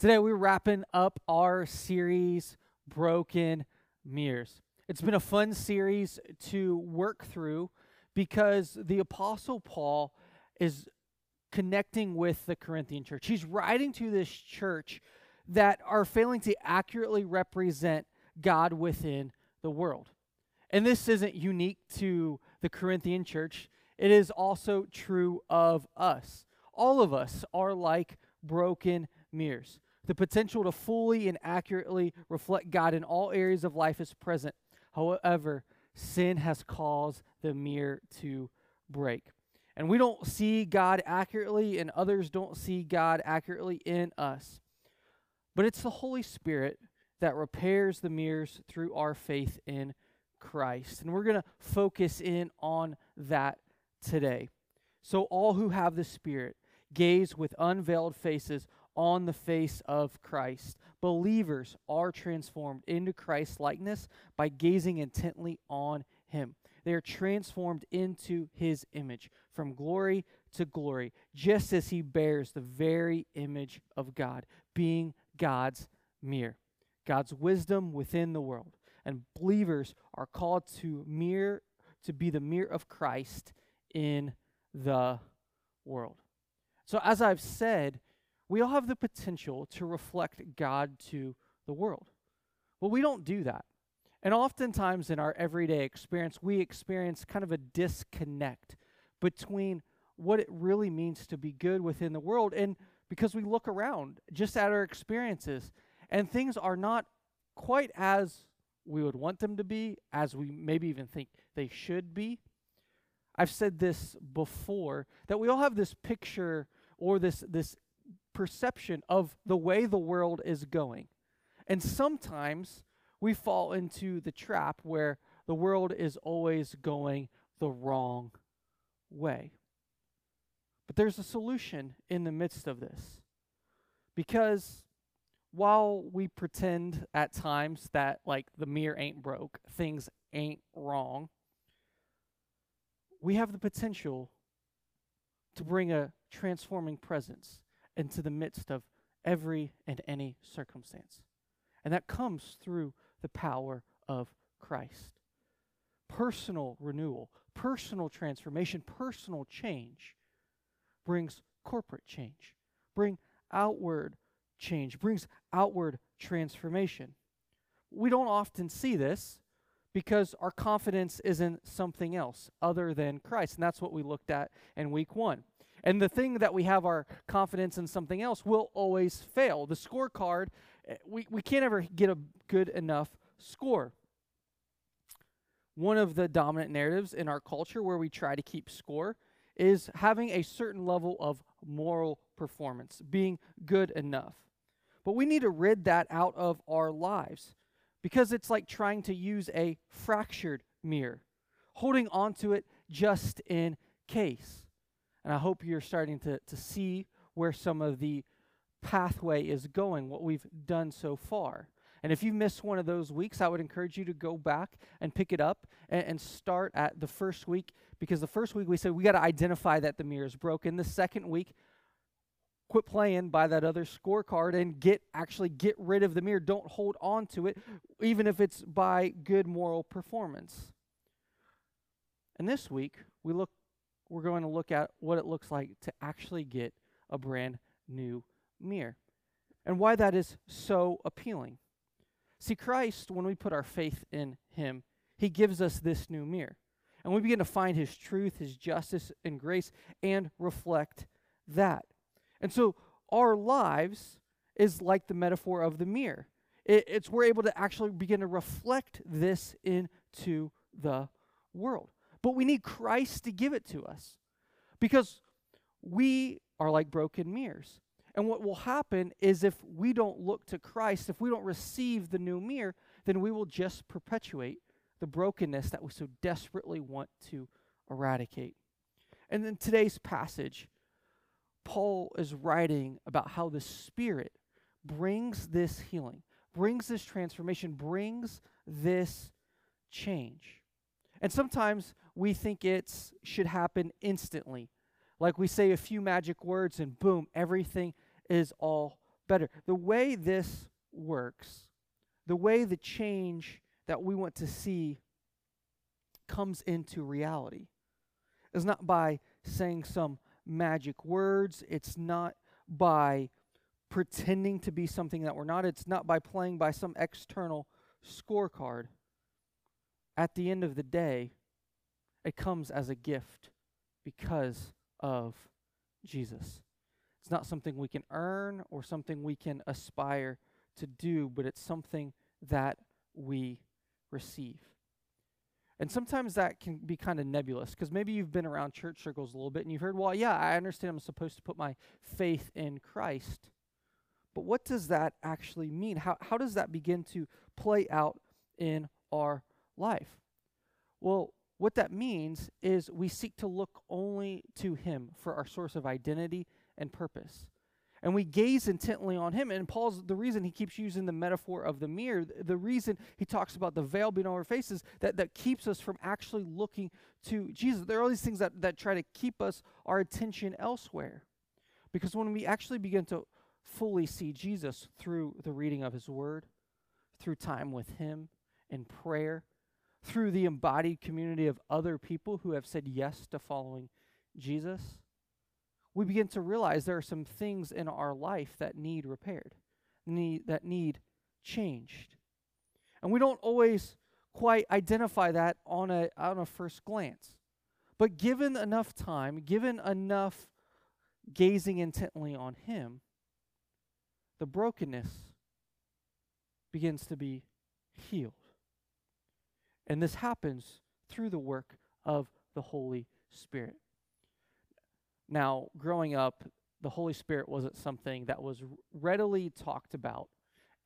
Today, we're wrapping up our series, Broken Mirrors. It's been a fun series to work through because the Apostle Paul is connecting with the Corinthian church. He's writing to this church that are failing to accurately represent God within the world. And this isn't unique to the Corinthian church, it is also true of us. All of us are like broken mirrors. The potential to fully and accurately reflect God in all areas of life is present. However, sin has caused the mirror to break. And we don't see God accurately, and others don't see God accurately in us. But it's the Holy Spirit that repairs the mirrors through our faith in Christ. And we're going to focus in on that today. So, all who have the Spirit gaze with unveiled faces on the face of Christ. Believers are transformed into Christ's likeness by gazing intently on him. They are transformed into his image from glory to glory, just as he bears the very image of God, being God's mirror, God's wisdom within the world. And believers are called to mirror to be the mirror of Christ in the world. So as I've said, we all have the potential to reflect God to the world. Well, we don't do that. And oftentimes in our everyday experience, we experience kind of a disconnect between what it really means to be good within the world and because we look around just at our experiences and things are not quite as we would want them to be, as we maybe even think they should be. I've said this before that we all have this picture or this this perception of the way the world is going. And sometimes we fall into the trap where the world is always going the wrong way. But there's a solution in the midst of this. Because while we pretend at times that like the mirror ain't broke, things ain't wrong, we have the potential to bring a transforming presence into the midst of every and any circumstance. And that comes through the power of Christ. Personal renewal, personal transformation, personal change brings corporate change, bring outward change, brings outward transformation. We don't often see this because our confidence is in something else other than Christ. And that's what we looked at in week one. And the thing that we have our confidence in something else will always fail. The scorecard, eh, we, we can't ever get a good enough score. One of the dominant narratives in our culture where we try to keep score is having a certain level of moral performance, being good enough. But we need to rid that out of our lives because it's like trying to use a fractured mirror, holding onto it just in case. And I hope you're starting to, to see where some of the pathway is going, what we've done so far. And if you missed one of those weeks, I would encourage you to go back and pick it up and, and start at the first week because the first week we said we got to identify that the mirror is broken. The second week, quit playing by that other scorecard and get actually get rid of the mirror. Don't hold on to it, even if it's by good moral performance. And this week we look we're going to look at what it looks like to actually get a brand new mirror and why that is so appealing. See, Christ, when we put our faith in Him, He gives us this new mirror. And we begin to find His truth, His justice, and grace, and reflect that. And so our lives is like the metaphor of the mirror. It, it's we're able to actually begin to reflect this into the world. But we need Christ to give it to us because we are like broken mirrors. And what will happen is if we don't look to Christ, if we don't receive the new mirror, then we will just perpetuate the brokenness that we so desperately want to eradicate. And in today's passage, Paul is writing about how the Spirit brings this healing, brings this transformation, brings this change. And sometimes we think it should happen instantly. Like we say a few magic words and boom, everything is all better. The way this works, the way the change that we want to see comes into reality is not by saying some magic words, it's not by pretending to be something that we're not, it's not by playing by some external scorecard. At the end of the day, it comes as a gift because of Jesus. It's not something we can earn or something we can aspire to do, but it's something that we receive. And sometimes that can be kind of nebulous because maybe you've been around church circles a little bit and you've heard, well, yeah, I understand I'm supposed to put my faith in Christ. But what does that actually mean? How, how does that begin to play out in our life? Well, what that means is we seek to look only to Him for our source of identity and purpose. And we gaze intently on Him. And Paul's the reason he keeps using the metaphor of the mirror, the reason he talks about the veil being over our faces, that, that keeps us from actually looking to Jesus. There are all these things that, that try to keep us, our attention elsewhere. Because when we actually begin to fully see Jesus through the reading of His Word, through time with Him, in prayer, through the embodied community of other people who have said yes to following Jesus, we begin to realize there are some things in our life that need repaired, need, that need changed. And we don't always quite identify that on a, on a first glance. But given enough time, given enough gazing intently on Him, the brokenness begins to be healed. And this happens through the work of the Holy Spirit. Now, growing up, the Holy Spirit wasn't something that was readily talked about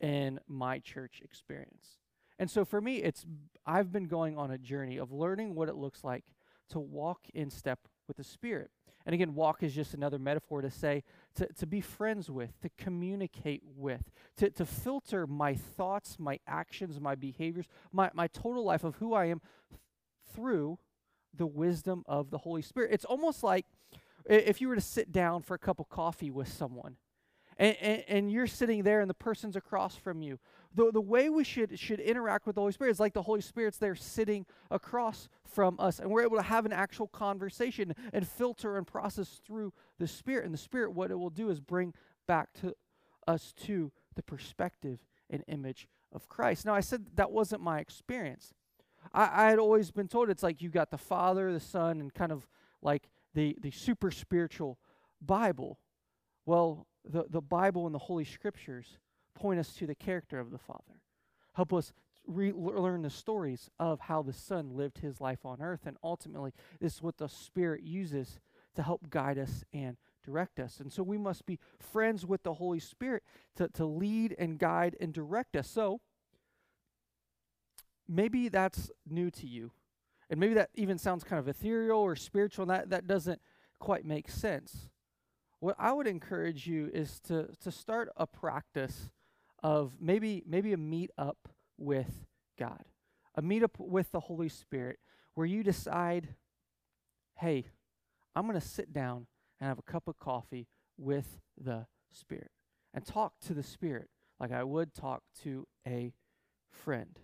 in my church experience. And so for me, it's I've been going on a journey of learning what it looks like to walk in step with the Spirit. And again, walk is just another metaphor to say to, to be friends with, to communicate with, to, to filter my thoughts, my actions, my behaviors, my, my total life of who I am th- through the wisdom of the Holy Spirit. It's almost like if you were to sit down for a cup of coffee with someone and, and, and, you're sitting there and the person's across from you the, the way we should should interact with the holy spirit is like the holy spirit's there sitting across from us and we're able to have an actual conversation and filter and process through the spirit. And the spirit what it will do is bring back to us to the perspective and image of christ. Now i said that wasn't my experience. I, I had always been told it's like you got the father the son and kind of like the, the super spiritual bible well the, the Bible and the Holy Scriptures point us to the character of the Father. Help us re- learn the stories of how the Son lived his life on earth. And ultimately, this is what the Spirit uses to help guide us and direct us. And so we must be friends with the Holy Spirit to, to lead and guide and direct us. So maybe that's new to you. And maybe that even sounds kind of ethereal or spiritual, and that, that doesn't quite make sense what I would encourage you is to to start a practice of maybe maybe a meet up with God, a meet up with the Holy Spirit, where you decide, hey, I'm going to sit down and have a cup of coffee with the Spirit and talk to the Spirit like I would talk to a friend.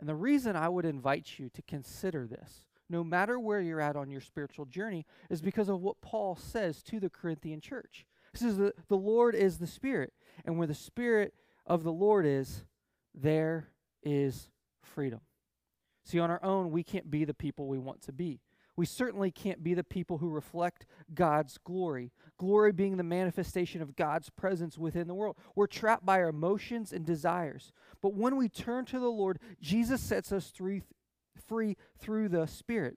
And the reason I would invite you to consider this no matter where you're at on your spiritual journey, is because of what Paul says to the Corinthian church. He says that the Lord is the Spirit, and where the Spirit of the Lord is, there is freedom. See, on our own, we can't be the people we want to be. We certainly can't be the people who reflect God's glory, glory being the manifestation of God's presence within the world. We're trapped by our emotions and desires. But when we turn to the Lord, Jesus sets us free, free through the Spirit.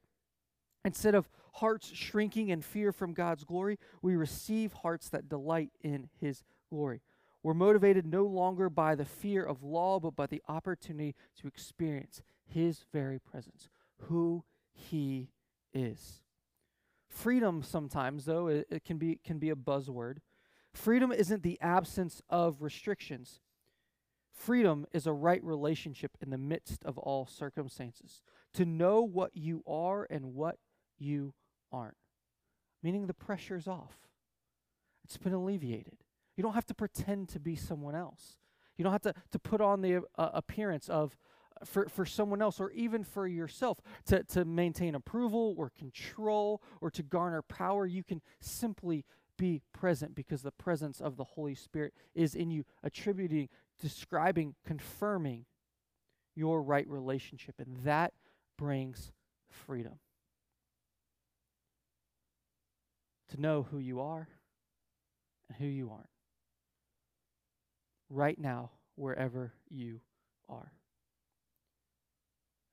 Instead of hearts shrinking in fear from God's glory, we receive hearts that delight in His glory. We're motivated no longer by the fear of law, but by the opportunity to experience His very presence, who He is. Freedom sometimes, though, it, it can be can be a buzzword. Freedom isn't the absence of restrictions. Freedom is a right relationship in the midst of all circumstances. To know what you are and what you aren't. Meaning the pressure's off. It's been alleviated. You don't have to pretend to be someone else. You don't have to, to put on the uh, appearance of for, for someone else or even for yourself to, to maintain approval or control or to garner power. You can simply be present because the presence of the Holy Spirit is in you, attributing, describing, confirming your right relationship. And that brings freedom. To know who you are and who you aren't. Right now, wherever you are.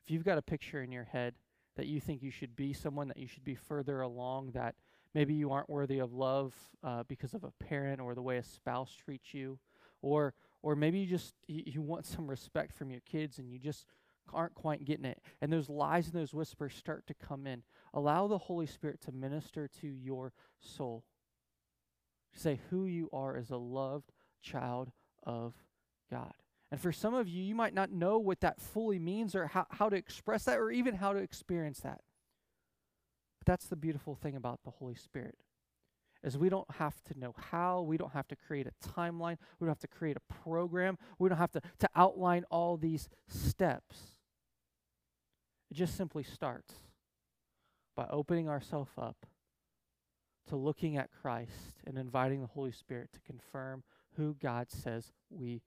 If you've got a picture in your head that you think you should be someone, that you should be further along, that maybe you aren't worthy of love uh, because of a parent or the way a spouse treats you, or or maybe you just you, you want some respect from your kids and you just aren't quite getting it. And those lies and those whispers start to come in. Allow the Holy Spirit to minister to your soul. Say who you are as a loved child of God. And for some of you, you might not know what that fully means or how, how to express that or even how to experience that. But that's the beautiful thing about the Holy Spirit. Is we don't have to know how, we don't have to create a timeline, we don't have to create a program, we don't have to, to outline all these steps. It just simply starts by opening ourselves up to looking at Christ and inviting the Holy Spirit to confirm who God says we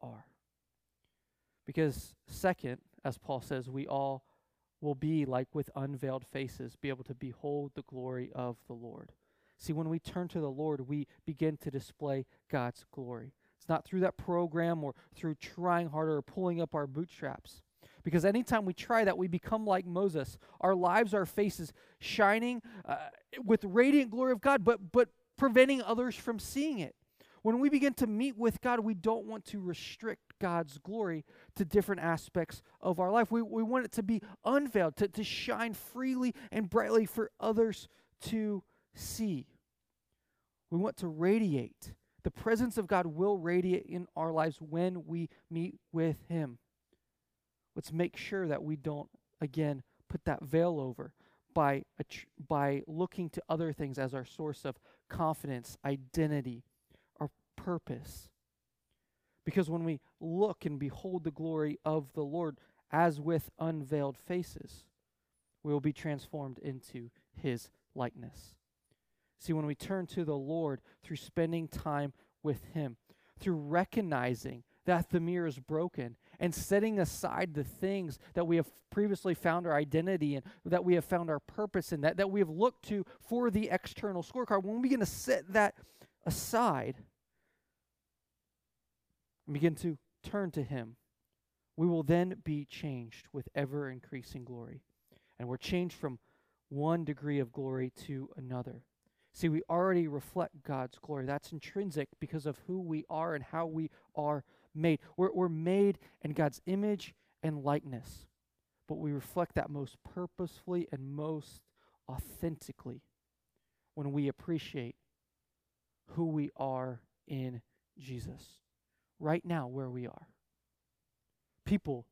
are. Because, second, as Paul says, we all will be like with unveiled faces, be able to behold the glory of the Lord. See, when we turn to the Lord, we begin to display God's glory. It's not through that program or through trying harder or pulling up our bootstraps. Because anytime we try that, we become like Moses. Our lives, our faces shining uh, with radiant glory of God, but, but preventing others from seeing it. When we begin to meet with God, we don't want to restrict God's glory to different aspects of our life. We, we want it to be unveiled, to, to shine freely and brightly for others to see. We want to radiate. The presence of God will radiate in our lives when we meet with Him. Let's make sure that we don't, again, put that veil over by, by looking to other things as our source of confidence, identity, our purpose. Because when we look and behold the glory of the Lord as with unveiled faces, we will be transformed into his likeness. See, when we turn to the Lord through spending time with him, through recognizing that the mirror is broken and setting aside the things that we have previously found our identity in, that we have found our purpose in, that, that we have looked to for the external scorecard, when we begin to set that aside, and begin to turn to Him, we will then be changed with ever increasing glory. And we're changed from one degree of glory to another. See, we already reflect God's glory. That's intrinsic because of who we are and how we are made. We're, we're made in God's image and likeness, but we reflect that most purposefully and most authentically when we appreciate who we are in Jesus right now where we are. People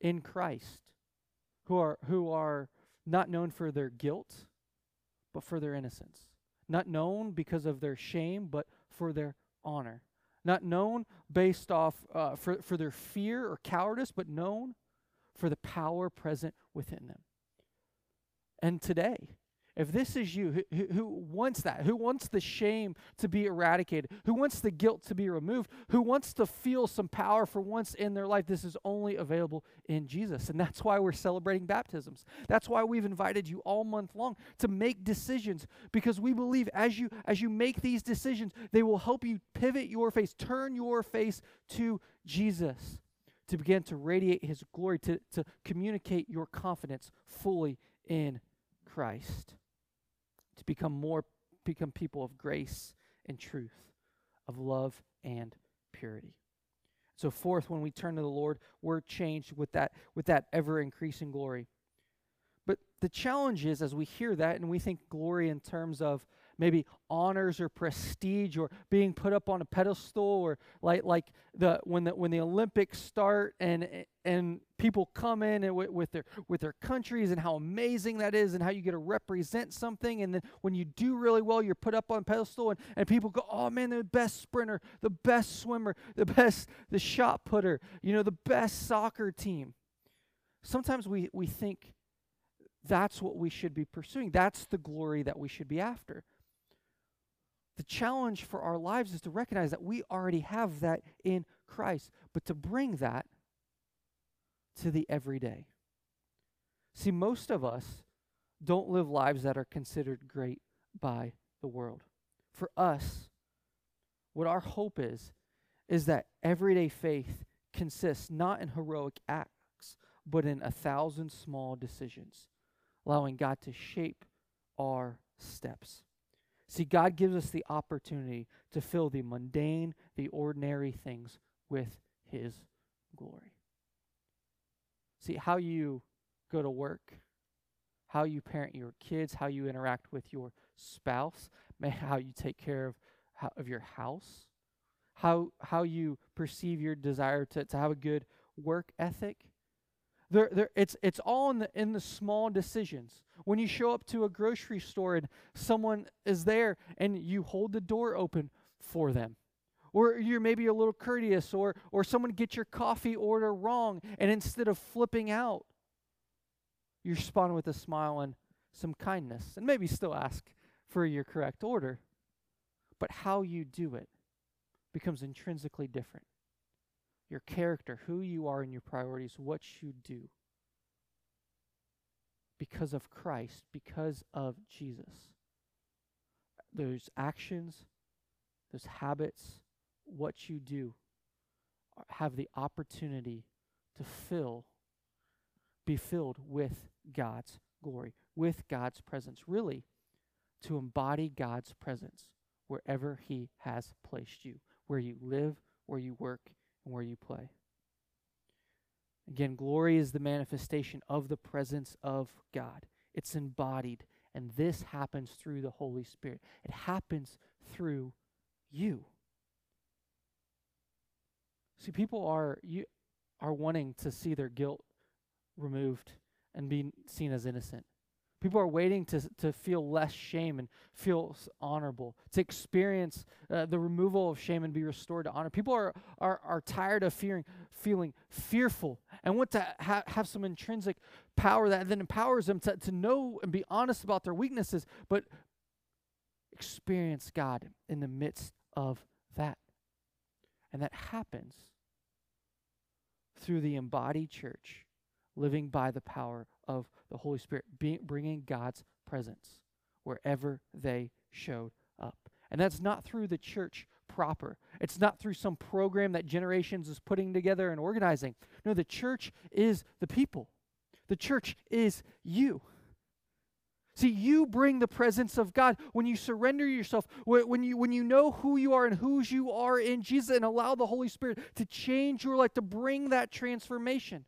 in Christ who are who are not known for their guilt but for their innocence. Not known because of their shame but for their honor. Not known based off uh, for, for their fear or cowardice, but known for the power present within them. And today, if this is you who, who, wants that, who wants the shame to be eradicated, who wants the guilt to be removed, who wants to feel some power for once in their life, this is only available in Jesus. And that's why we're celebrating baptisms. That's why we've invited you all month long to make decisions because we believe as you as you make these decisions, they will help you pivot your face, turn your face to Jesus to begin to radiate his glory, to, to communicate your confidence fully in Christ to become more become people of grace and truth, of love and purity. So fourth, when we turn to the Lord, we're changed with that with that ever increasing glory. But the challenge is as we hear that and we think glory in terms of maybe honors or prestige or being put up on a pedestal or like like the when the when the Olympics start and and people come in and with, with their with their countries and how amazing that is and how you get to represent something and then when you do really well you're put up on pedestal and, and people go oh man the best sprinter the best swimmer the best the shot putter you know the best soccer team sometimes we we think that's what we should be pursuing. That's the glory that we should be after. The challenge for our lives is to recognize that we already have that in Christ, but to bring that to the everyday. See, most of us don't live lives that are considered great by the world. For us, what our hope is, is that everyday faith consists not in heroic acts, but in a thousand small decisions allowing God to shape our steps. See, God gives us the opportunity to fill the mundane, the ordinary things with His glory. See, how you go to work, how you parent your kids, how you interact with your spouse, how you take care of, of your house, how, how you perceive your desire to, to have a good work ethic, there, there, it's, it's all in the, in the small decisions. When you show up to a grocery store and someone is there and you hold the door open for them. Or you're maybe a little courteous, or, or someone gets your coffee order wrong, and instead of flipping out, you respond with a smile and some kindness, and maybe still ask for your correct order. But how you do it becomes intrinsically different your character, who you are and your priorities, what you do. Because of Christ, because of Jesus. Those actions, those habits, what you do have the opportunity to fill, be filled with God's glory, with God's presence. Really, to embody God's presence wherever He has placed you, where you live, where you work, and where you play. Again, glory is the manifestation of the presence of God. It's embodied, and this happens through the Holy Spirit. It happens through you. See, people are you are wanting to see their guilt removed and be seen as innocent. People are waiting to, to feel less shame and feel honorable, to experience uh, the removal of shame and be restored to honor. People are, are, are tired of fearing, feeling fearful and want to ha- have some intrinsic power that then empowers them to, to know and be honest about their weaknesses, but experience God in the midst of that. And that happens through the embodied church living by the power of the Holy Spirit, being, bringing God's presence wherever they showed up. And that's not through the church proper. It's not through some program that Generations is putting together and organizing. No, the church is the people. The church is you. See, you bring the presence of God when you surrender yourself, when you when you know who you are and whose you are in Jesus, and allow the Holy Spirit to change your life, to bring that transformation.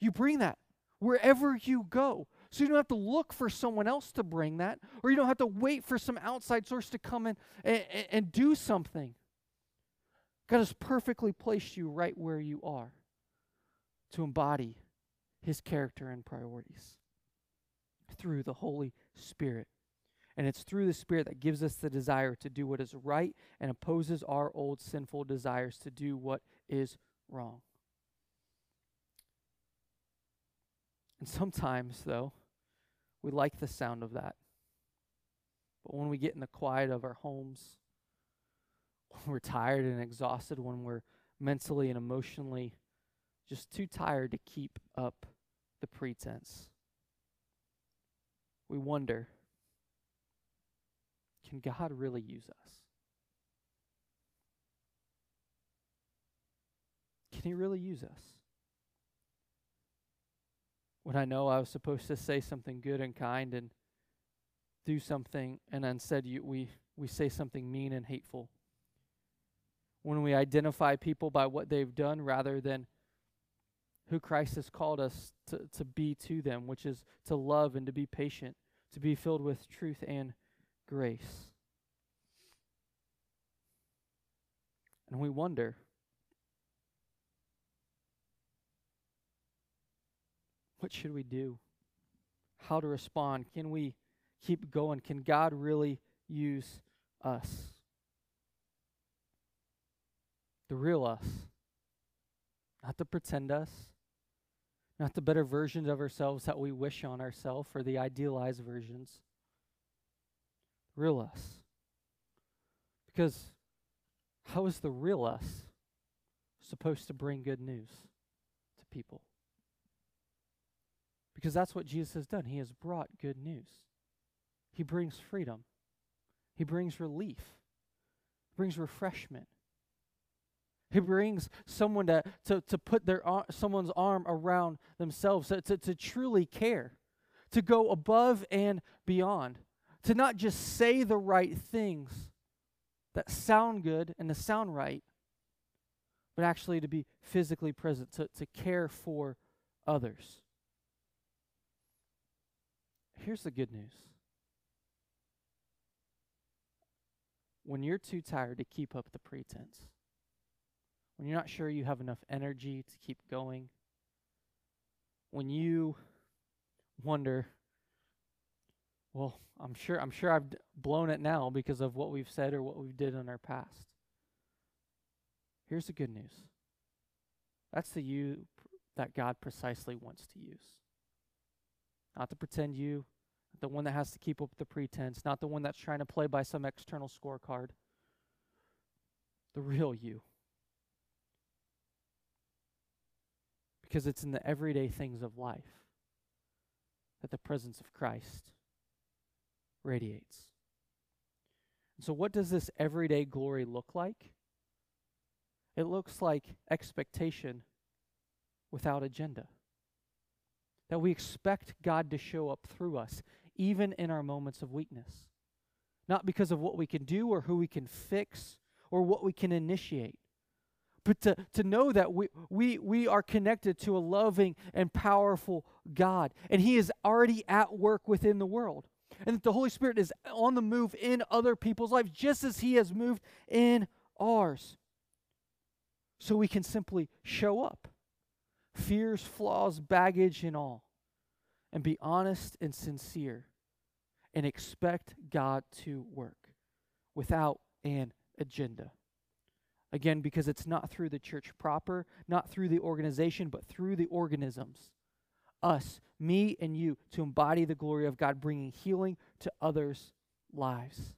You bring that wherever you go. So you don't have to look for someone else to bring that, or you don't have to wait for some outside source to come in and, and, and do something. God has perfectly placed you right where you are to embody his character and priorities through the Holy Spirit. And it's through the Spirit that gives us the desire to do what is right and opposes our old sinful desires to do what is wrong. Sometimes, though, we like the sound of that. But when we get in the quiet of our homes, when we're tired and exhausted, when we're mentally and emotionally just too tired to keep up the pretense, we wonder can God really use us? Can He really use us? When I know I was supposed to say something good and kind and do something, and instead you, we, we say something mean and hateful. When we identify people by what they've done rather than who Christ has called us to, to be to them, which is to love and to be patient, to be filled with truth and grace. And we wonder what should we do? How to respond? Can we keep going? Can God really use us? The real us. Not the pretend us, not the better versions of ourselves that we wish on ourselves or the idealized versions. Real us. Because how is the real us supposed to bring good news to people? Because that's what Jesus has done. He has brought good news. He brings freedom. He brings relief. He brings refreshment. He brings someone to, to, to put their someone's arm around themselves, to, to, to truly care, to go above and beyond, to not just say the right things that sound good and to sound right, but actually to be physically present, to, to care for others. Here's the good news. When you're too tired to keep up the pretense, when you're not sure you have enough energy to keep going, when you wonder, well, I'm sure I'm sure I've d- blown it now because of what we've said or what we've did in our past. Here's the good news. That's the you that God precisely wants to use. Not the pretend you, the one that has to keep up the pretense, not the one that's trying to play by some external scorecard. The real you. because it's in the everyday things of life that the presence of Christ radiates. And so, what does this everyday glory look like? It looks like expectation without agenda. That we expect God to show up through us, even in our moments of weakness. Not because of what we can do or who we can fix or what we can initiate, but to, to know that we, we, we are connected to a loving and powerful God, and He is already at work within the world, and that the Holy Spirit is on the move in other people's lives just as He has moved in ours. So we can simply show up, fears, flaws, baggage, and all, and be honest and sincere, and expect God to work without an agenda. Again, because it's not through the church proper, not through the organization, but through the organisms. Us, me and you, to embody the glory of God, bringing healing to others' lives.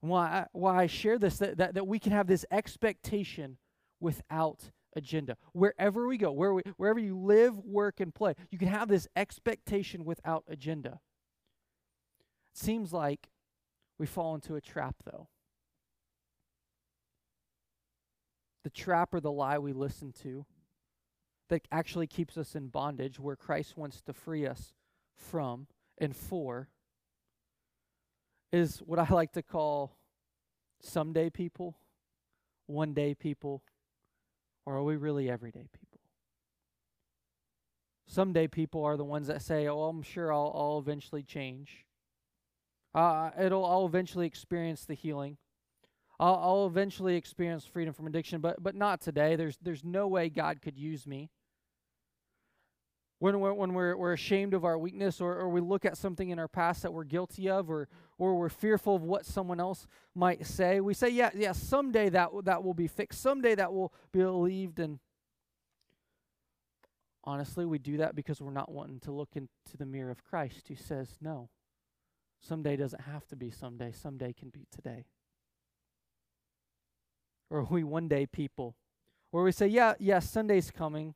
Why I, why I share this, that, that, that we can have this expectation without agenda. Wherever we go, where we, wherever you live, work, and play, you can have this expectation without agenda. Seems like we fall into a trap, though. the trap or the lie we listen to that actually keeps us in bondage, where Christ wants to free us from and for, is what I like to call someday people, one day people, or are we really everyday people? Someday people are the ones that say, "Oh, I'm sure I'll, I'll eventually change. Uh, it'll I'll eventually experience the healing." I'll, I'll eventually experience freedom from addiction, but but not today. There's there's no way God could use me. When we're, when we're, we're ashamed of our weakness or, or we look at something in our past that we're guilty of or, or we're fearful of what someone else might say, we say, yeah, yeah, someday that, that will be fixed. Someday that will be believed. And honestly, we do that because we're not wanting to look into the mirror of Christ who says, no, someday doesn't have to be someday. Someday can be today. Or we one day people? Where we say, yeah, yeah, Sunday's coming.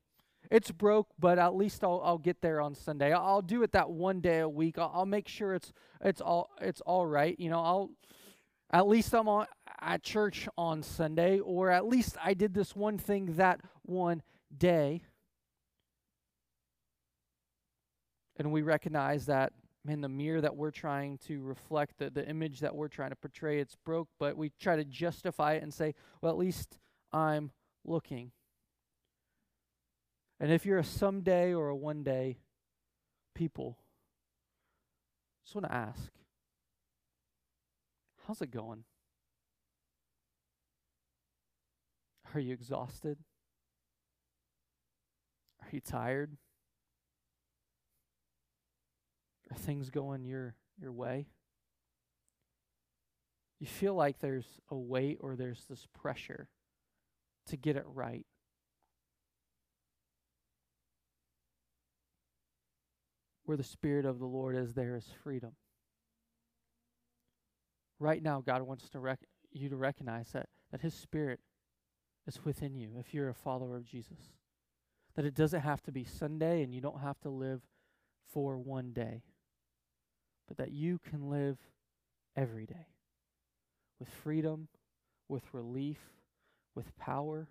It's broke, but at least I'll, I'll get there on Sunday. I'll, I'll do it that one day a week. I'll, I'll make sure it's it's all it's all right. You know, I'll at least I'm on at church on Sunday, or at least I did this one thing that one day. And we recognize that man, the mirror that we're trying to reflect, the, the image that we're trying to portray, it's broke, but we try to justify it and say, well, at least I'm looking. And if you're a someday or a one day people, just want to ask how's it going? Are you exhausted? Are you tired? Are things going your your way? You feel like there's a weight or there's this pressure to get it right. Where the Spirit of the Lord is, there is freedom. Right now, God wants to rec- you to recognize that, that His Spirit is within you if you're a follower of Jesus. That it doesn't have to be Sunday and you don't have to live for one day, but that you can live every day with freedom, with relief, with power.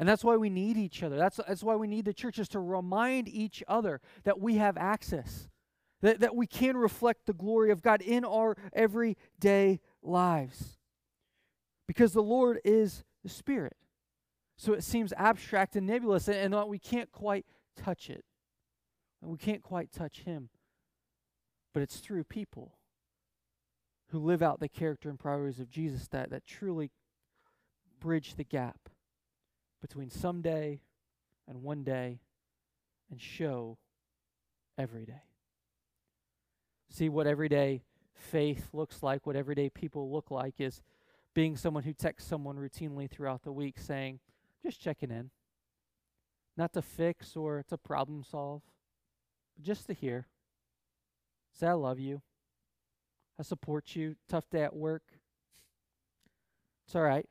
And that's why we need each other. That's, that's why we need the churches to remind each other that we have access, that, that we can reflect the glory of God in our everyday lives. Because the Lord is the Spirit. So it seems abstract and nebulous, and, and we can't quite touch it. And we can't quite touch Him. But it's through people who live out the character and priorities of Jesus that, that truly bridge the gap between someday and one day and show every day. See what everyday faith looks like, what everyday people look like is being someone who texts someone routinely throughout the week saying, just checking in. Not to fix or to problem solve, but just to hear. Say, I love you. I support you. Tough day at work. It's all right.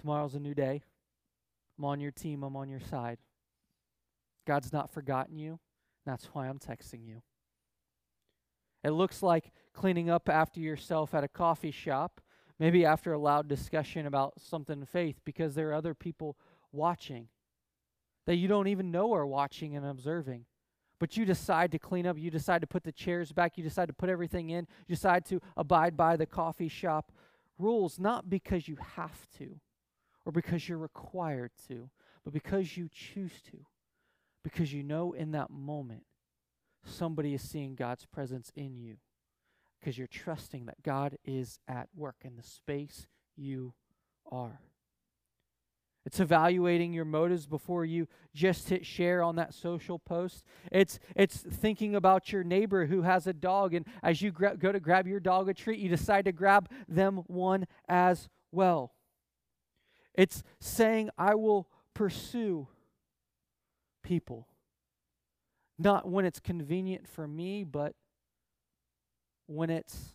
Tomorrow's a new day. I'm on your team. I'm on your side. God's not forgotten you. That's why I'm texting you. It looks like cleaning up after yourself at a coffee shop, maybe after a loud discussion about something faith, because there are other people watching that you don't even know are watching and observing. But you decide to clean up, you decide to put the chairs back, you decide to put everything in, you decide to abide by the coffee shop rules, not because you have to or because you're required to, but because you choose to. Because you know in that moment somebody is seeing God's presence in you because you're trusting that God is at work in the space you are. It's evaluating your motives before you just hit share on that social post. It's it's thinking about your neighbor who has a dog and as you gra- go to grab your dog a treat, you decide to grab them one as well. It's saying I will pursue people not when it's convenient for me, but when it's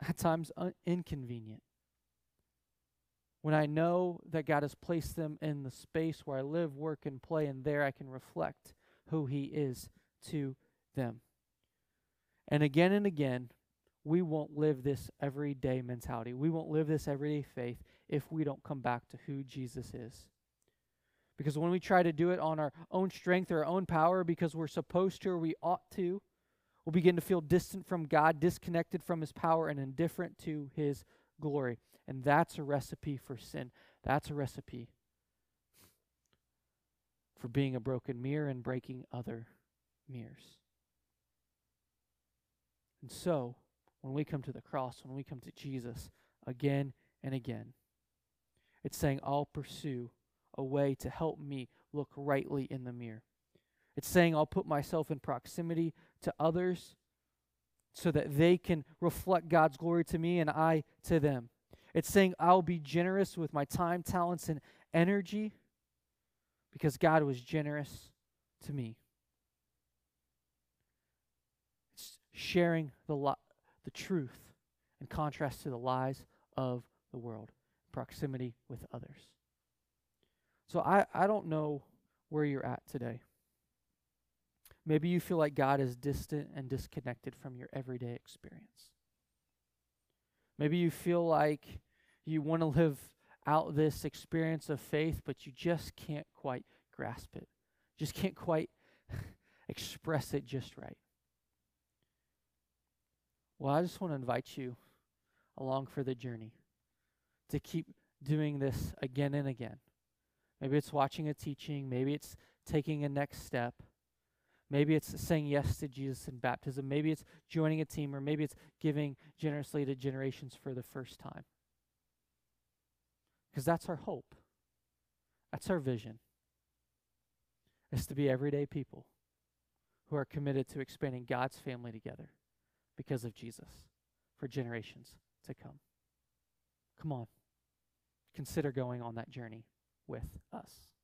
at times un- inconvenient. When I know that God has placed them in the space where I live, work, and play, and there I can reflect who He is to them. And again and again, we won't live this everyday mentality. We won't live this everyday faith if we don't come back to who Jesus is. Because when we try to do it on our own strength or our own power because we're supposed to or we ought to, we'll begin to feel distant from God, disconnected from His power, and indifferent to His glory. And that's a recipe for sin. That's a recipe for being a broken mirror and breaking other mirrors. And so, when we come to the cross, when we come to Jesus again and again, it's saying, I'll pursue a way to help me look rightly in the mirror. It's saying I'll put myself in proximity to others so that they can reflect God's glory to me and I to them. It's saying I'll be generous with my time, talents, and energy because God was generous to me. It's sharing the, li- the truth in contrast to the lies of the world, proximity with others. So I, I don't know where you're at today. Maybe you feel like God is distant and disconnected from your everyday experience. Maybe you feel like you want to live out this experience of faith, but you just can't quite grasp it. Just can't quite express it just right. Well, I just want to invite you along for the journey to keep doing this again and again. Maybe it's watching a teaching. Maybe it's taking a next step. Maybe it's saying yes to Jesus in baptism. Maybe it's joining a team, or maybe it's giving generously to generations for the first time. Because that's our hope. That's our vision. Is to be everyday people who are committed to expanding God's family together because of Jesus for generations to come. Come on. Consider going on that journey with us.